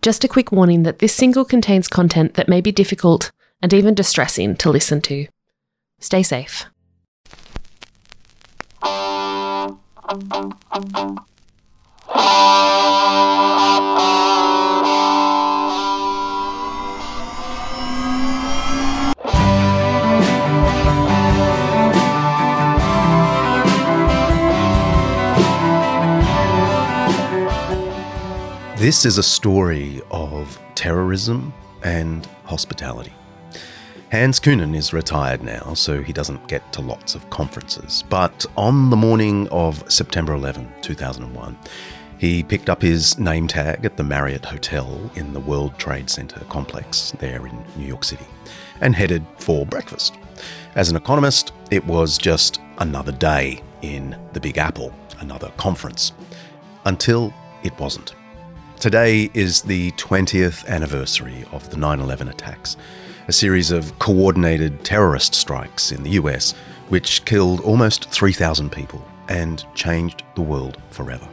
Just a quick warning that this single contains content that may be difficult and even distressing to listen to. Stay safe. This is a story of terrorism and hospitality. Hans Kunnen is retired now, so he doesn't get to lots of conferences. But on the morning of September 11, 2001, he picked up his name tag at the Marriott Hotel in the World Trade Center complex there in New York City and headed for breakfast. As an economist, it was just another day in the Big Apple, another conference. Until it wasn't. Today is the 20th anniversary of the 9 11 attacks, a series of coordinated terrorist strikes in the US which killed almost 3,000 people and changed the world forever.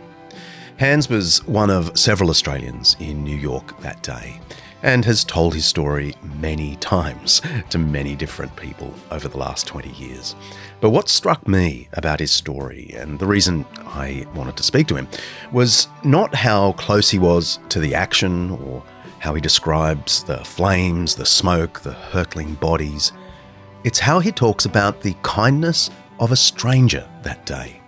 Hans was one of several Australians in New York that day and has told his story many times to many different people over the last 20 years. But what struck me about his story, and the reason I wanted to speak to him, was not how close he was to the action or how he describes the flames, the smoke, the hurtling bodies. It's how he talks about the kindness of a stranger that day,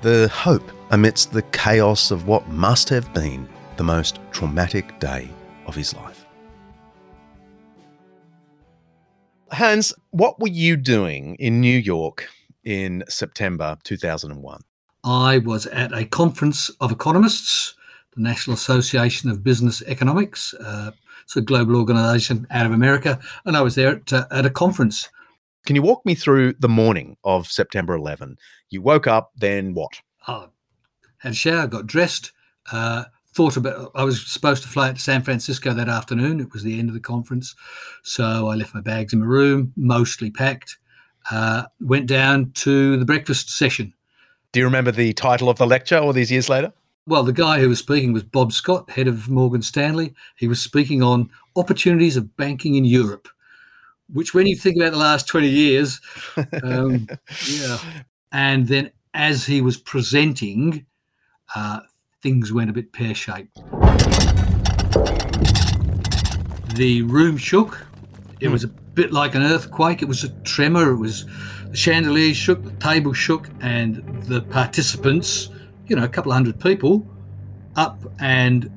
the hope amidst the chaos of what must have been the most traumatic day of his life. Hans, what were you doing in New York in September 2001? I was at a conference of economists, the National Association of Business Economics. Uh, it's a global organization out of America. And I was there at, uh, at a conference. Can you walk me through the morning of September 11? You woke up, then what? I had a shower, got dressed, uh, thought about I was supposed to fly out to San Francisco that afternoon. It was the end of the conference. So I left my bags in my room, mostly packed. Uh, went down to the breakfast session. Do you remember the title of the lecture all these years later? Well, the guy who was speaking was Bob Scott, head of Morgan Stanley. He was speaking on opportunities of banking in Europe, which, when you think about the last 20 years, um, yeah. And then as he was presenting, uh, things went a bit pear shaped. The room shook. It mm. was a bit like an earthquake. It was a tremor. It was the chandeliers shook, the table shook, and the participants, you know, a couple of hundred people, up and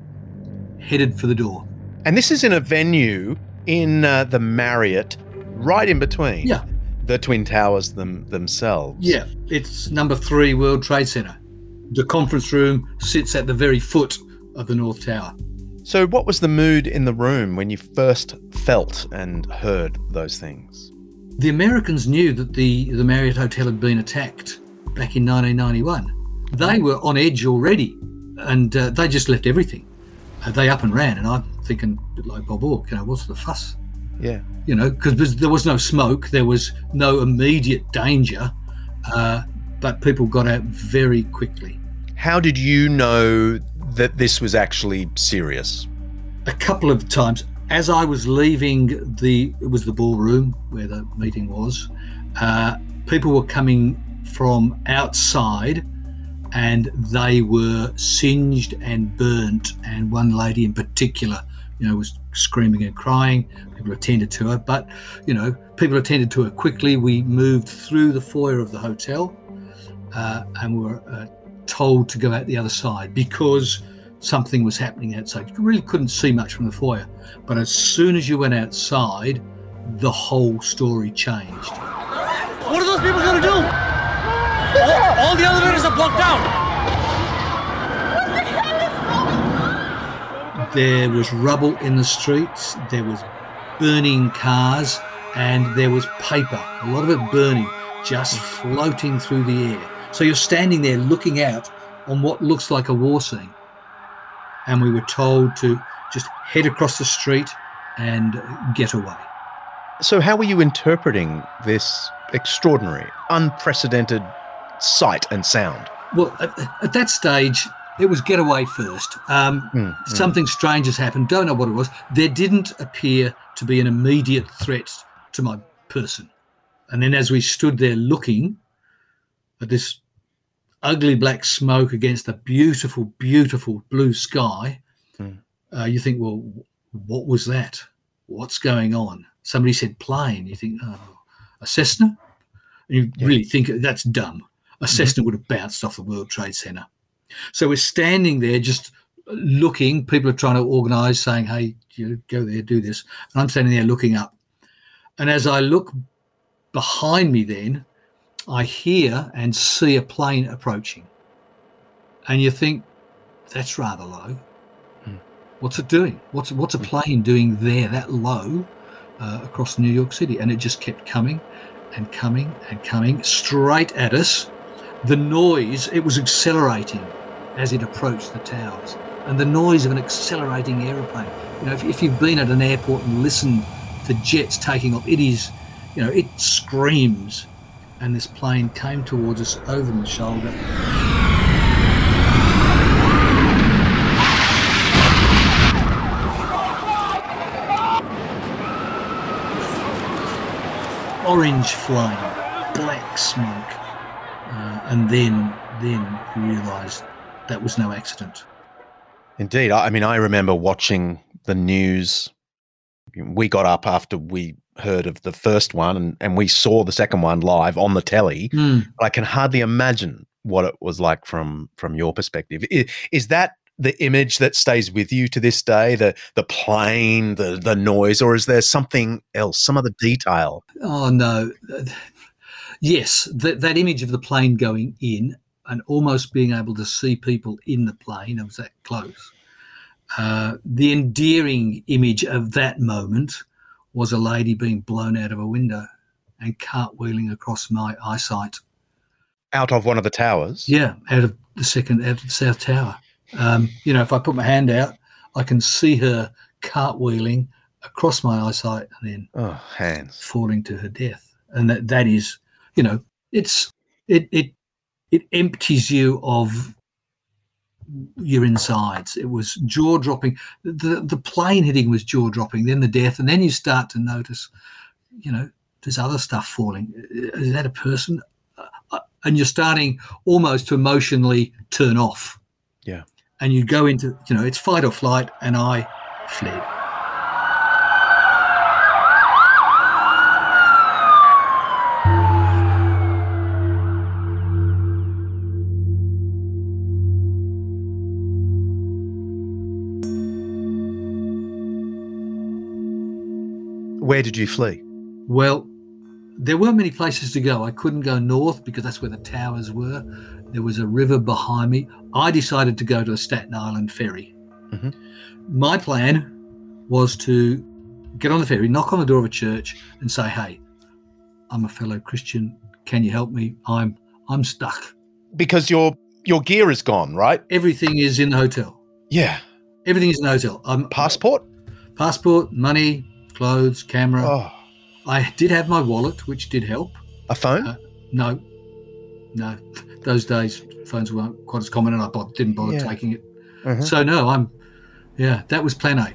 headed for the door. And this is in a venue in uh, the Marriott, right in between. Yeah. The Twin Towers them, themselves. Yeah, it's number three World Trade Center. The conference room sits at the very foot of the North Tower. So, what was the mood in the room when you first felt and heard those things? The Americans knew that the, the Marriott Hotel had been attacked back in 1991. They were on edge already and uh, they just left everything. Uh, they up and ran. And I'm thinking, like Bob Hawke, you know, what's the fuss? Yeah. You know, because there was no smoke, there was no immediate danger. Uh, but people got out very quickly. How did you know that this was actually serious? A couple of times. As I was leaving the, it was the ballroom where the meeting was, uh, people were coming from outside and they were singed and burnt. And one lady in particular, you know, was screaming and crying. People attended to her, but, you know, people attended to her quickly. We moved through the foyer of the hotel uh, and we were uh, told to go out the other side because something was happening outside. You really couldn't see much from the foyer. But as soon as you went outside, the whole story changed. What are those people going to do? All, all the elevators are blocked down. There was rubble in the streets, there was burning cars, and there was paper, a lot of it burning, just floating through the air. So you're standing there looking out on what looks like a war scene. And we were told to just head across the street and get away. So, how were you interpreting this extraordinary, unprecedented sight and sound? Well, at, at that stage, it was get away first. Um, Mm, something strange has happened. Don't know what it was. There didn't appear to be an immediate threat to my person. And then as we stood there looking at this ugly black smoke against a beautiful, beautiful blue sky, Mm. uh, you think, well, what was that? What's going on? Somebody said plane. You think, oh, a Cessna? And you Yeah. really think that's dumb. A Cessna would have bounced off the World Trade Center. So we're standing there just looking. People are trying to organise, saying, hey, you go there, do this. And I'm standing there looking up. And as I look behind me, then I hear and see a plane approaching. And you think, that's rather low. Hmm. What's it doing? What's what's a plane doing there that low uh, across New York City? And it just kept coming and coming and coming straight at us. The noise, it was accelerating as it approached the towers. And the noise of an accelerating aeroplane. You know, if, if you've been at an airport and listened to jets taking off, it is, you know, it screams. And this plane came towards us over the shoulder. Orange flame, black smoke, uh, and then then you realise that was no accident. Indeed. I mean, I remember watching the news. We got up after we heard of the first one and, and we saw the second one live on the telly. I can hardly imagine what it was like from from your perspective. Is, is that the image that stays with you to this day? The the plane, the the noise, or is there something else, some other detail? Oh no. Yes, that, that image of the plane going in and almost being able to see people in the plane, I was that close. Uh, the endearing image of that moment was a lady being blown out of a window and cartwheeling across my eyesight. Out of one of the towers. Yeah, out of the second, out of the South Tower. Um, you know, if I put my hand out, I can see her cartwheeling across my eyesight and then Oh, hands. falling to her death. And that, that is, you know, it's it it it empties you of your insides. It was jaw dropping. The the plane hitting was jaw dropping, then the death, and then you start to notice, you know, there's other stuff falling. Is that a person? Uh, And you're starting almost to emotionally turn off. Yeah. And you go into, you know, it's fight or flight, and I fled. Where did you flee? Well, there weren't many places to go. I couldn't go north because that's where the towers were. There was a river behind me. I decided to go to a Staten Island ferry. Mhm. My plan was to get on the ferry, knock on the door of a church, and say, "Hey, I'm a fellow Christian. Can you help me? I'm I'm stuck. Because your your gear is gone, right? Everything is in the hotel. Yeah. Everything is in the hotel. I'm Passport? passport, money, clothes, camera. Oh, I did have my wallet, which did help. a phone? Uh, No, no. Those days, phones weren't quite as common, and I didn't bother Yeah. taking it. Mhm. So no, I'm. Yeah, that was Plan A.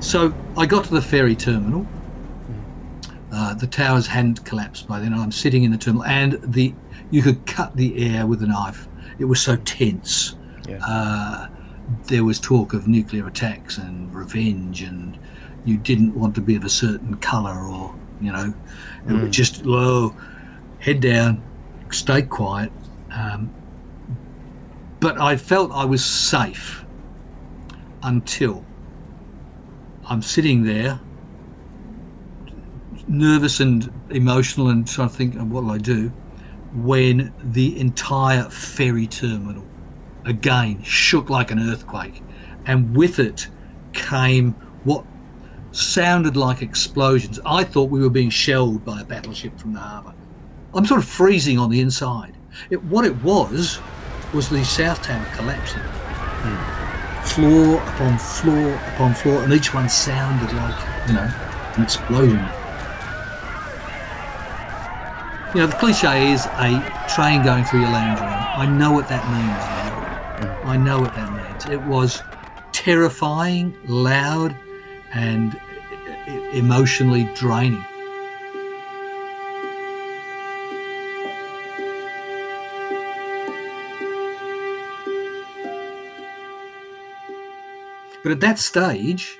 So I got to the ferry terminal. Uh, the towers hadn't collapsed by then. I'm sitting in the terminal, and the you could cut the air with a knife. It was so tense. Yeah. Uh, there was talk of nuclear attacks and revenge, and you didn't want to be of a certain colour, or you know, it was just low, head down, stay quiet. Um, but I felt I was safe until I'm sitting there, nervous and emotional, and trying to think, what will I do? When the entire ferry terminal again shook like an earthquake, and with it came what sounded like explosions. I thought we were being shelled by a battleship from the harbour. I'm sort of freezing on the inside. It, what it was was the South Tower collapsing, floor upon floor upon floor, and each one sounded like you know an explosion. You know, the cliche is a train going through your lounge room. I know what that means. I know what that means. It was terrifying, loud, and emotionally draining. But at that stage,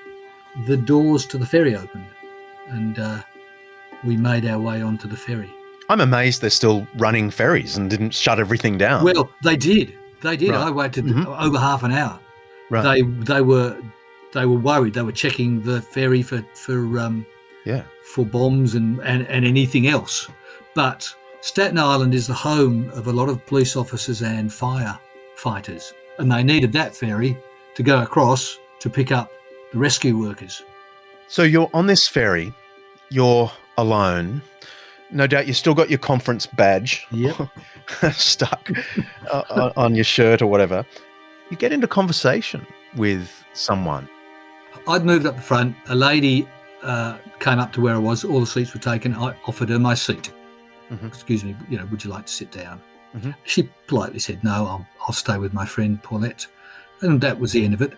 the doors to the ferry opened, and uh, we made our way onto the ferry. I'm amazed they're still running ferries and didn't shut everything down. Well, they did. They did. Right. I waited Mhm. over half an hour. right. They they were they were worried. They were checking the ferry for for um, yeah. for bombs and, and and anything else. But Staten Island is the home of a lot of police officers and firefighters, and they needed that ferry to go across to pick up the rescue workers. So you're on this ferry, you're alone. No doubt you still got your conference badge Yep. stuck uh, on- your shirt or whatever. You get into conversation with someone. I'd moved up the front. A lady uh, came up to where I was. All the seats were taken. I offered her my seat. Mhm. Excuse me, you know, would you like to sit down? Mhm. She politely said, "No, I'll, I'll stay with my friend Paulette," and that was the end of it.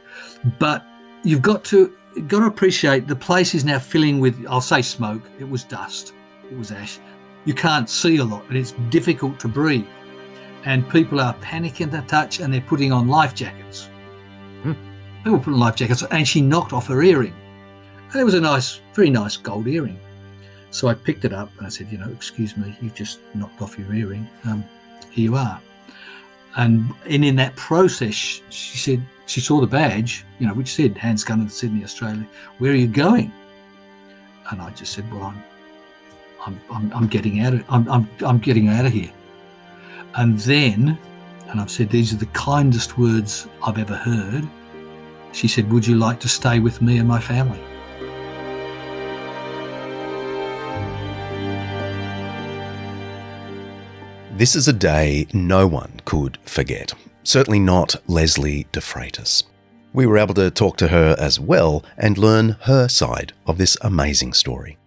But you've got to you've got to appreciate the place is now filling with. I'll say smoke. It was dust. Was ash. You can't see a lot, and it's difficult to breathe. And people are panicking to touch, and they're putting on life jackets. People put on life jackets, and she knocked off her earring. And it was a nice, very nice gold earring. So I picked it up and I said, you know, excuse me, you've just knocked off your earring. Um, here you are. And, and in that process, she said, she saw the badge, you know, which said Hans in Sydney, Australia. Where are you going? And I just said, well, I'm, I'm, I'm, I'm getting out of, I'm, I'm, I'm getting out of here. And then, and I've said these are the kindest words I've ever heard. She said, Would you like to stay with me and my family? This is a day no one could forget. Certainly not Leslie De. We were able to talk to her as well and learn her side of this amazing story.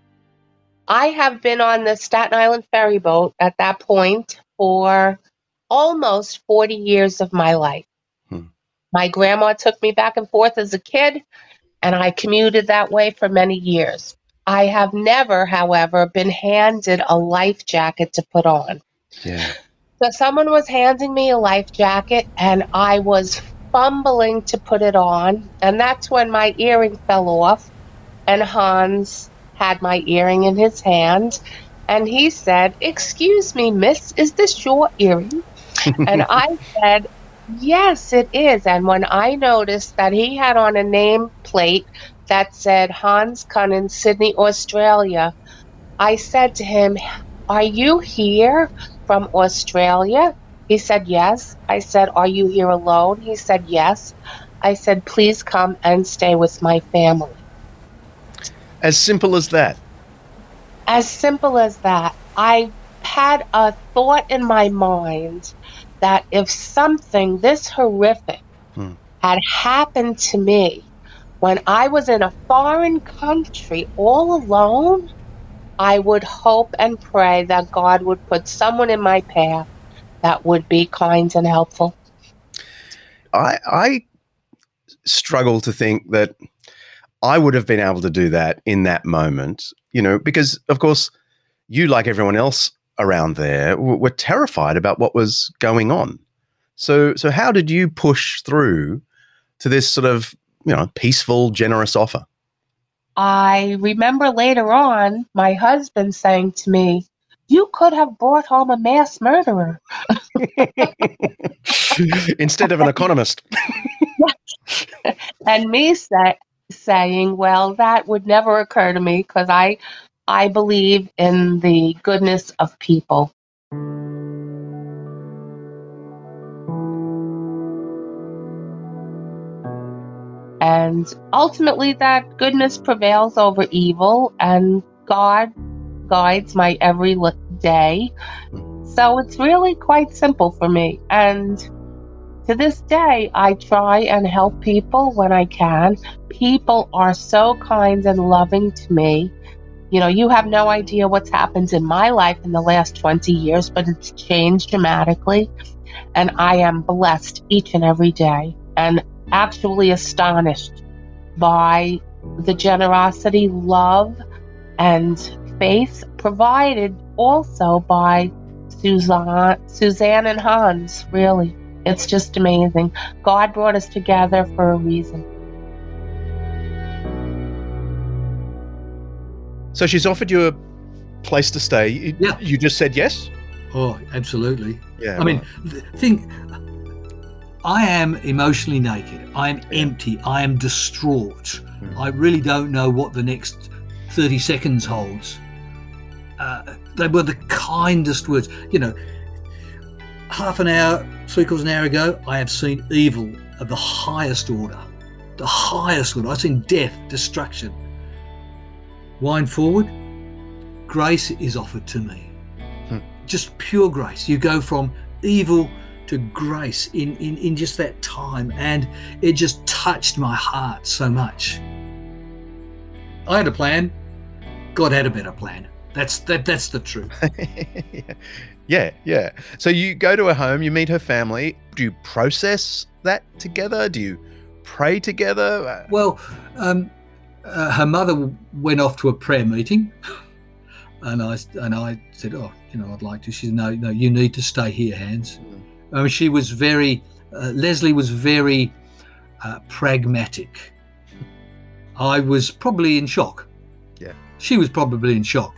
I have been on the Staten Island ferry boat at that point for almost 40 years of my life. Hmm. My grandma took me back and forth as a kid, and I commuted that way for many years. I have never, however, been handed a life jacket to put on. Yeah. So someone was handing me a life jacket, and I was fumbling to put it on, and that's when my earring fell off, and Hans had my earring in his hand, and he said, "Excuse me, miss, is this your earring?" and I said, "Yes, it is." And when I noticed that he had on a name plate that said Hans Kunnen, Sydney, Australia, I said to him, "Are you here?" from Australia? He said, Yes. I said, Are you here alone? He said, Yes. I said, Please come and stay with my family. As simple as that. As simple as that. I had a thought in my mind that if something this horrific Hmm. had happened to me when I was in a foreign country all alone, I would hope and pray that God would put someone in my path that would be kind and helpful. I I struggle to think that I would have been able to do that in that moment, you know, because of course you like everyone else around there were terrified about what was going on. So so how did you push through to this sort of, you know, peaceful generous offer? I remember later on my husband saying to me, You could have brought home a mass murderer. Instead of an economist. And me say, saying, Well, that would never occur to me because I, I believe in the goodness of people. And ultimately, that goodness prevails over evil, and God guides my every day. Hmm. So it's really quite simple for me. And to this day, I try and help people when I can. People are so kind and loving to me. You know, you have no idea what's happened in my life in the last 20 years, but it's changed dramatically. And I am blessed each and every day and actually astonished by the generosity, love, and faith provided also by Suzanne, Suzanne and Hans, really. It's just amazing. God brought us together for a reason. So she's offered you a place to stay. You, Yeah. you just said yes? Oh, absolutely. Yeah. I mean, th- think I am emotionally naked. I am empty. I am distraught. Mm. I really don't know what the next 30 seconds holds. Uh, they were the kindest words. You know, half an hour, three quarters an hour ago, I have seen evil of the highest order. The highest order. I've seen death, destruction. Wind forward, grace is offered to me. Hmm. Just pure grace. You go from evil to grace in, in, in just that time, and it just touched my heart so much. I had a plan. God had a better plan. That's that. That's the truth. yeah, yeah. Yeah. So you go to her home, you meet her family. Do you process that together? Do you pray together? Uh, Well, um, uh, her mother went off to a prayer meeting, and I and I said, "Oh, you know, I'd like to." She said, "No, no, you need to stay here, Hans." I mean, she was very. Uh, Leslie was very uh, pragmatic. I was probably in shock. Yeah. She was probably in shock,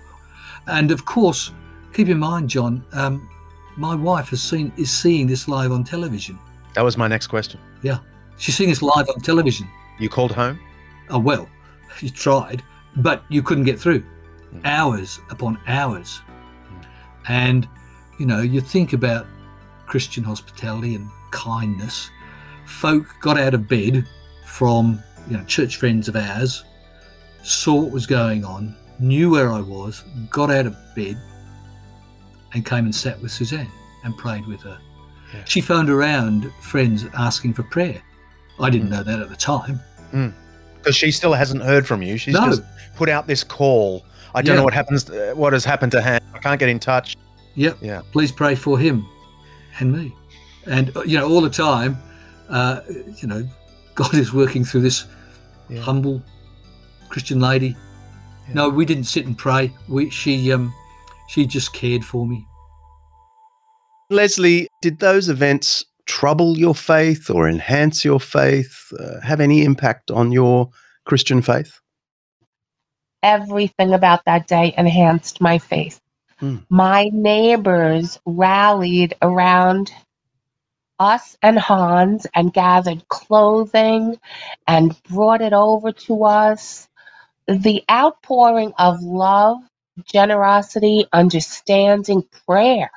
and of course, keep in mind, John, um, my wife has seen is seeing this live on television. That was my next question. Yeah, she's seeing this live on television. You called home? Oh well, you tried, but you couldn't get through. Mm. Hours upon hours. And you know, you think about Christian hospitality and kindness. Folk got out of bed from, you know, church friends of ours, saw what was going on, knew where I was, got out of bed and came and sat with Suzanne and prayed with her. Yeah. She phoned around friends asking for prayer. I Mm. didn't know that at the time. Because she still hasn't heard from you. She's No. just put out this call. I don't Yeah. know what happens. Uh, what has happened to Han? I can't get in touch. Yep. Yeah. Please pray for him and me. And, uh, you know, all the time, uh, you know, God is working through this Yeah. humble Christian lady. Yeah. No, we didn't sit and pray. We, she, um, she just cared for me. Leslie, did those events trouble your faith or enhance your faith? Uh, have any impact on your Christian faith? Everything about that day enhanced my faith. Hmm. My neighbors rallied around us and Hans and gathered clothing and brought it over to us. The outpouring of love, generosity, understanding, prayer.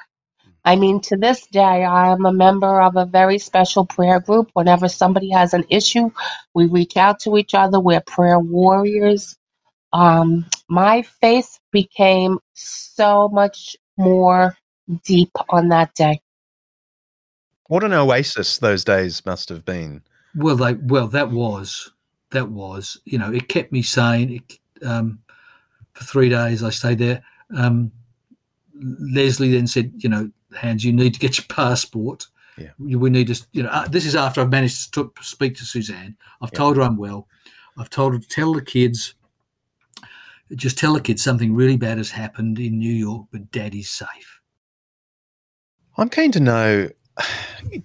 I mean, to this day, I am a member of a very special prayer group. Whenever somebody has an issue, we reach out to each other. We're prayer warriors. Um, my faith became so much more deep on that day. What an oasis those days must have been. Well, they, well, that was, that was, you know, it kept me sane. It, um, for three days, I stayed there. Um, Leslie then said, you know, Hans, you need to get your passport. Yeah. We need to, you know, uh, this is after I've managed to t- speak to Suzanne. I've Yeah. told her I'm well. I've told her to tell the kids, just tell the kids something really bad has happened in New York, but daddy's safe. I'm keen to know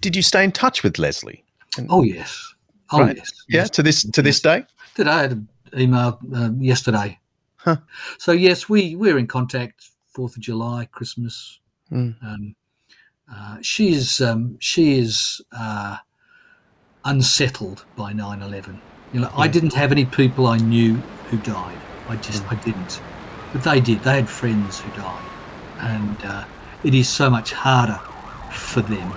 did you stay in touch with Leslie? Oh, yes. Oh, Right. yes. Yeah, yes. to this to this day? Today I had an email uh, yesterday. So yes, we we're in contact. Fourth of July, Christmas. Mm. Um, uh, she is um, she is uh, unsettled by 9-11. You know, I didn't have any people I knew who died. I just I didn't, but they did. They had friends who died, and uh, it is so much harder for them.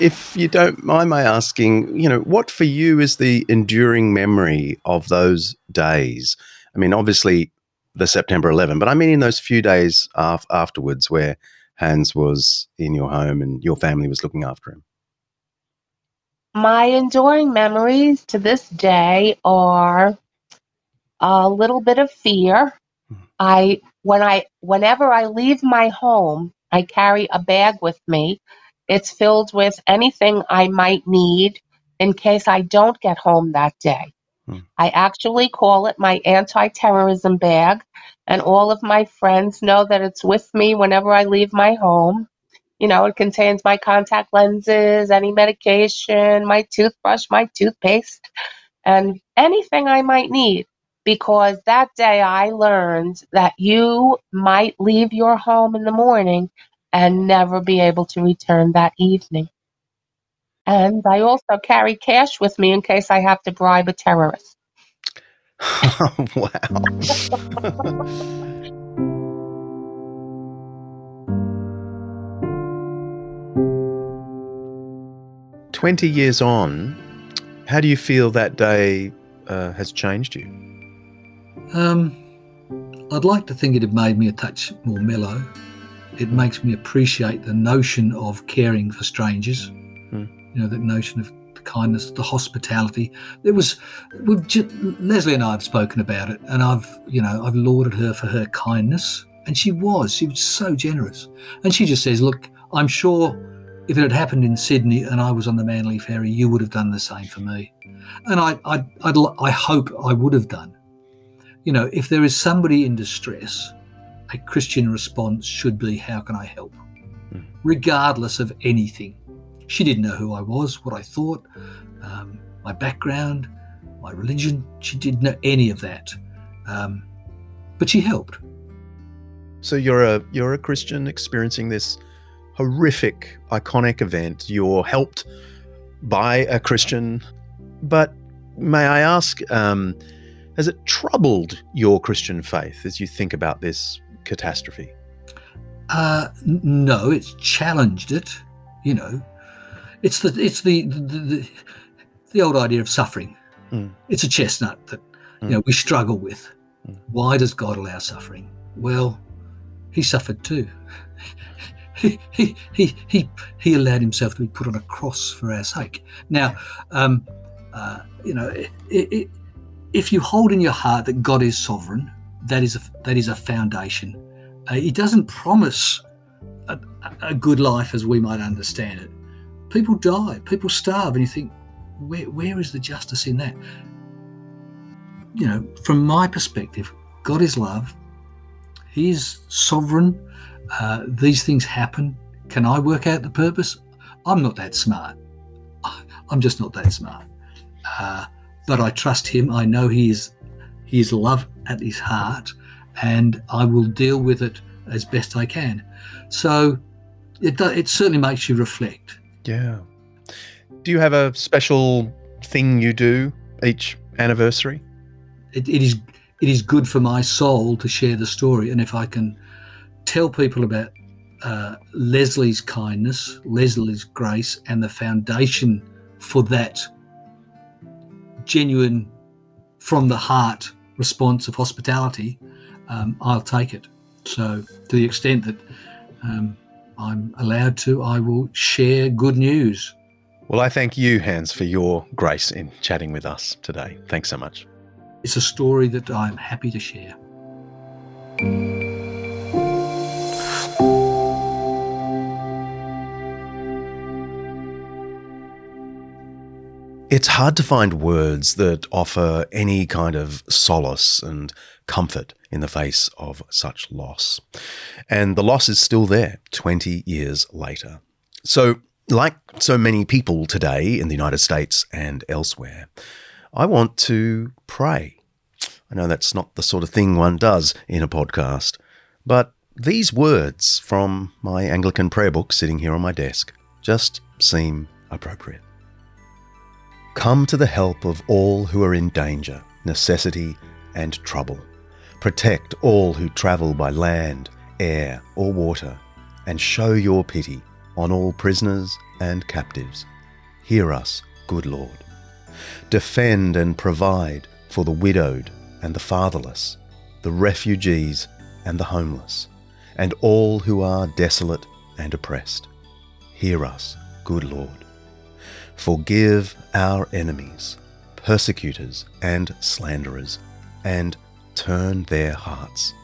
If you don't mind my asking, you know, what for you is the enduring memory of those days? I mean, obviously the September 11, but I mean in those few days af- afterwards where Hans was in your home and your family was looking after him. my enduring memories to this day are a little bit of fear. Hmm. I when I whenever I leave my home, I carry a bag with me. It's filled with anything I might need in case I don't get home that day. Hmm. I actually call it my anti terrorism bag, and all of my friends know that it's with me whenever I leave my home. You know, it contains my contact lenses, any medication, my toothbrush, my toothpaste, and anything I might need. Because that day I learned that you might leave your home in the morning and never be able to return that evening. And I also carry cash with me in case I have to bribe a terrorist. wow. 20 years on, how do you feel that day uh, has changed you? Um, I'd like to think it had made me a touch more mellow. It makes me appreciate the notion of caring for strangers. Hmm. You know, that notion of the kindness, the hospitality. It was, we've just, Leslie and I have spoken about it, and I've, you know, I've lauded her for her kindness, and she was, she was so generous. And she just says, "Look, I'm sure if it had happened in Sydney and I was on the Manly ferry, you would have done the same for me." And I, I, I'd, I hope I would have done. You know, if there is somebody in distress, a Christian response should be, How can I help? Mm. Regardless of anything. She didn't know who I was, what I thought, um, my background, my religion. She didn't know any of that. Um, but she helped. So you're a you're a Christian experiencing this horrific, iconic event. You're helped by a Christian, but may I ask, um, has it troubled your Christian faith as you think about this catastrophe? Uh, no, it's challenged it. You know, it's the it's the the, the, the old idea of suffering. Mm. It's a chestnut that you Mm. know we struggle with. Mm. Why does God allow suffering? Well, He suffered too. he, he he he he allowed Himself to be put on a cross for our sake. Now, um, uh, you know, it, it, if you hold in your heart that God is sovereign, that is a that is a foundation. Uh, he doesn't promise a, a good life as we might understand it. People die, people starve, and you think, where, where is the justice in that? You know, from my perspective, God is love. He is sovereign. Uh, these things happen. Can I work out the purpose? I'm not that smart. I'm just not that smart. Uh, but I trust Him. I know He is Is love at His heart, and I will deal with it as best I can. So it it certainly makes you reflect. Yeah. Do you have a special thing you do each anniversary? It, it is it is good for my soul to share the story, and if I can tell people about uh, Leslie's kindness, Leslie's grace, and the foundation for that genuine, from the heart response of hospitality, um, I'll take it. So, to the extent that um, I'm allowed to, I will share good news. Well, I thank you, Hans, for your grace in chatting with us today. Thanks so much. It's a story that I'm happy to share. It's hard to find words that offer any kind of solace and comfort in the face of such loss. And the loss is still there 20 years later. So, like so many people today in the United States and elsewhere, I want to pray. I know that's not the sort of thing one does in a podcast, but these words from my Anglican prayer book sitting here on my desk just seem appropriate. Come to the help of all who are in danger, necessity, and trouble. Protect all who travel by land, air, or water, and show your pity on all prisoners and captives. Hear us, good Lord. Defend and provide for the widowed and the fatherless, the refugees and the homeless, and all who are desolate and oppressed. Hear us, good Lord. Forgive our enemies, persecutors, and slanderers, and turn their hearts.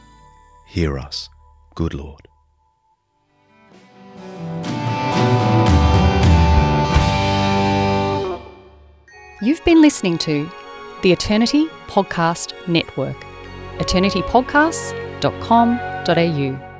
Hear us, good Lord. You've been listening to the Eternity Podcast Network, eternitypodcasts.com.au.